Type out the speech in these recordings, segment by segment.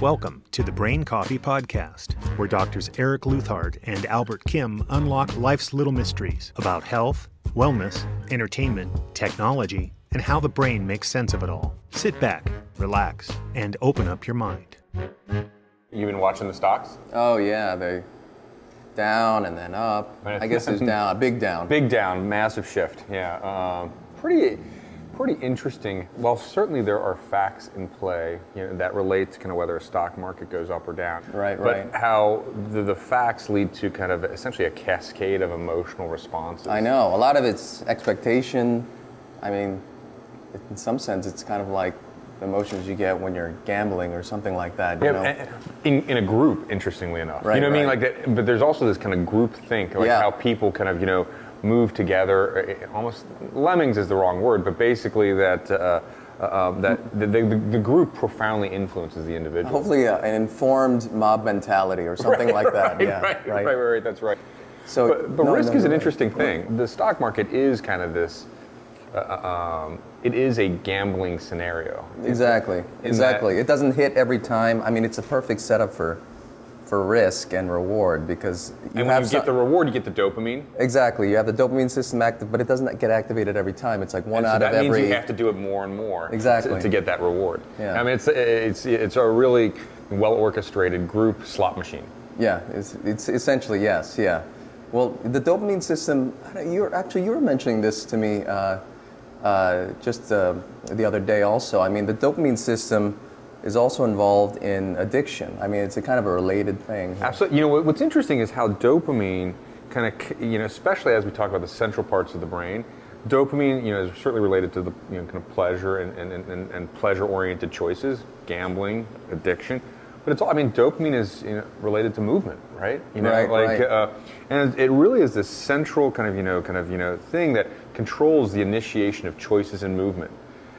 Welcome to the Brain Coffee Podcast, where doctors Eric Leuthardt and Albert Kim unlock life's little mysteries about health, wellness, entertainment, technology, and how the brain makes sense of it all. Sit back, relax, and open up your mind. You've been watching the stocks? Oh yeah, they down and then up. I guess it's down, a big down. Big down, massive shift. Yeah, um, pretty, pretty interesting. Well, certainly there are facts in play you know, that relate to kind of whether a stock market goes up or down. Right, but right. how the, the facts lead to kind of essentially a cascade of emotional responses. I know. A lot of it's expectation. I mean, in some sense, it's kind of like the emotions you get when you're gambling or something like that. You Yeah, know? in, in a group, interestingly enough. Right, you know what I mean? Like that, but there's also this kind of group think, like Yeah. how people kind of, you know, move together. eh, Almost lemmings is the wrong word, but basically that uh, uh, um, that the, the, the group profoundly influences the individual. Hopefully, uh, an informed mob mentality or something like that. right, yeah, right, right, right, right, That's right. So, But, but no, risk no, is an interesting thing. The stock market is kind of this. Uh, um, it is a gambling scenario. Exactly. that- Exactly. It doesn't hit every time. I mean, it's a perfect setup for for risk and reward because you And have you some- get the reward, you get the dopamine. exactly. You have the dopamine system active, but it doesn't get activated every time. It's like one And so out that of means every. you have to do it more and more Exactly. to, to get that reward. Yeah. I mean, it's it's it's a really well orchestrated group slot machine. Yeah, it's, it's essentially yes, yeah. Well, the dopamine system. You're actually you were mentioning this to me uh, uh, just uh, the other day. Also, I mean, the dopamine system is also involved in addiction. I mean, it's a kind of a related thing. Absolutely. You know what's interesting is how dopamine kind of you know, especially as we talk about the central parts of the brain. Dopamine, you know, is certainly related to the you know, kind of pleasure and, and, and, and pleasure-oriented choices, gambling, addiction. But it's all, I mean, dopamine is you know, related to movement, right? You know, Right, like, right. Uh, and it really is this central kind of, you know, kind of, you know, thing that controls the initiation of choices and movement.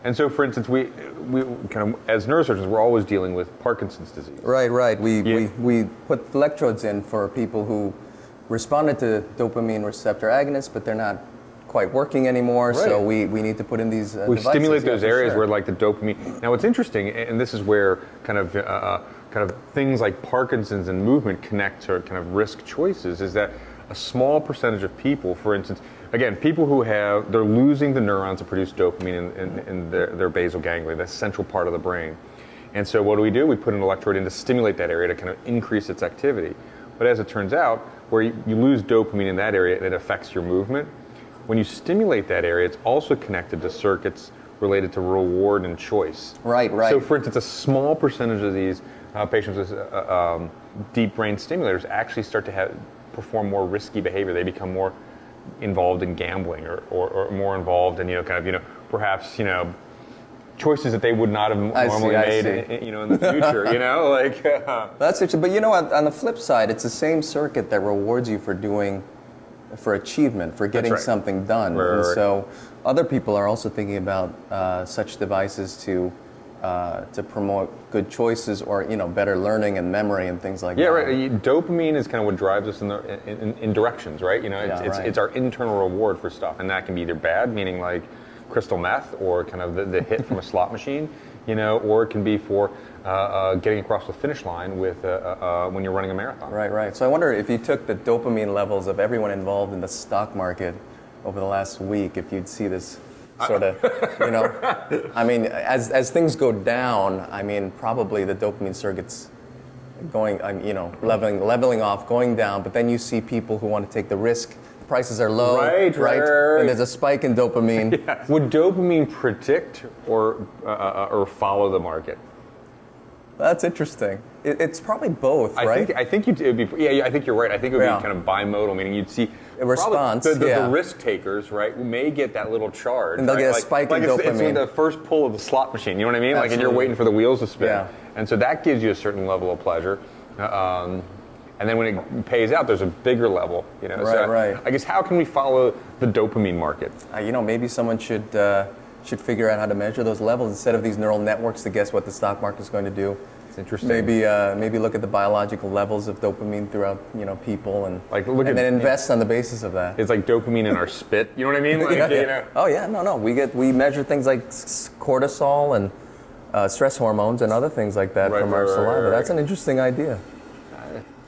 And so, for instance, we, we kind of, as neurosurgeons, we're always dealing with Parkinson's disease. Right, right. We, Yeah. we, we put electrodes in for people who responded to dopamine receptor agonists, but they're not quite working anymore. So we, we need to put in these. Uh, we devices. stimulate those for areas sure. where like the dopamine now what's interesting and this is where kind of uh, kind of things like parkinson's and movement connect to kind of risk choices is that a small percentage of people for instance again people who have they're losing the neurons that produce dopamine in, in, in their, their basal ganglia the central part of the brain and so what do we do we put an electrode in to stimulate that area to kind of increase its activity but as it turns out where you, you lose dopamine in that area it affects your movement when you stimulate that area, it's also connected to circuits related to reward and choice. Right, right. So, for instance, a small percentage of these uh, patients with uh, um, deep brain stimulators actually start to have perform more risky behavior. They become more involved in gambling or, or, or more involved in you know kind of you know perhaps you know choices that they would not have I see, normally I made see. in- you know in the future. you know like. Uh, That's interesting. But you know, on, on the flip side, it's the same circuit that rewards you for doing, for achievement, for getting right. something done. Right, right. so, other people are also thinking about uh, such devices to. Uh, to promote good choices or you know better learning and memory and things like Yeah, that. Yeah, right. Dopamine is kind of what drives us in, the, in, in, directions, right? You know, it's, Yeah, it's, right. it's our internal reward for stuff, and that can be either bad, meaning like crystal meth, or kind of the, the hit from a slot machine, you know, or it can be for uh, uh, getting across the finish line with uh, uh, uh, when you're running a marathon. Right, right. So I wonder if you took the dopamine levels of everyone involved in the stock market over the last week, if you'd see this sort of, you know, I mean, as, as things go down, I mean, probably the dopamine circuits going, um, you know, leveling, leveling off, going down, but then you see people who want to take the risk. Prices are low, Right, right, right. And there's a spike in dopamine. Would dopamine predict or uh, uh, or follow the market? That's interesting. It, it's probably both, I right? think I think you'd, it'd be yeah, I think you're right. I think it would Yeah. be kind of bimodal, meaning you'd see A response, the, the, yeah. the risk takers, right, may get that little charge, And they'll right? get a like, spike like in it's, dopamine. It's the first pull of the slot machine. You know what I mean? Like, and you're waiting for the wheels to spin, Yeah. and so that gives you a certain level of pleasure. Um, and then when it pays out, there's a bigger level. You know, Right, so right. I guess how can we follow the dopamine market? Uh, you know, maybe someone should uh, should figure out how to measure those levels instead of these neural networks to guess what the stock market is going to do. It's interesting. Maybe uh, maybe look at the biological levels of dopamine throughout you know people and Like, look and at- then invest on the basis of that. It's like dopamine in our spit. You know what I mean? Like, Yeah, you know. Oh yeah, no, no. We get we measure things like cortisol and uh, stress hormones and other things like that Right, from right, our right, saliva. That's an interesting idea.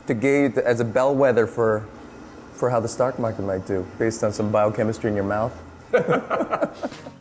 To gauge as a bellwether for for how the stock market might do based on some biochemistry in your mouth.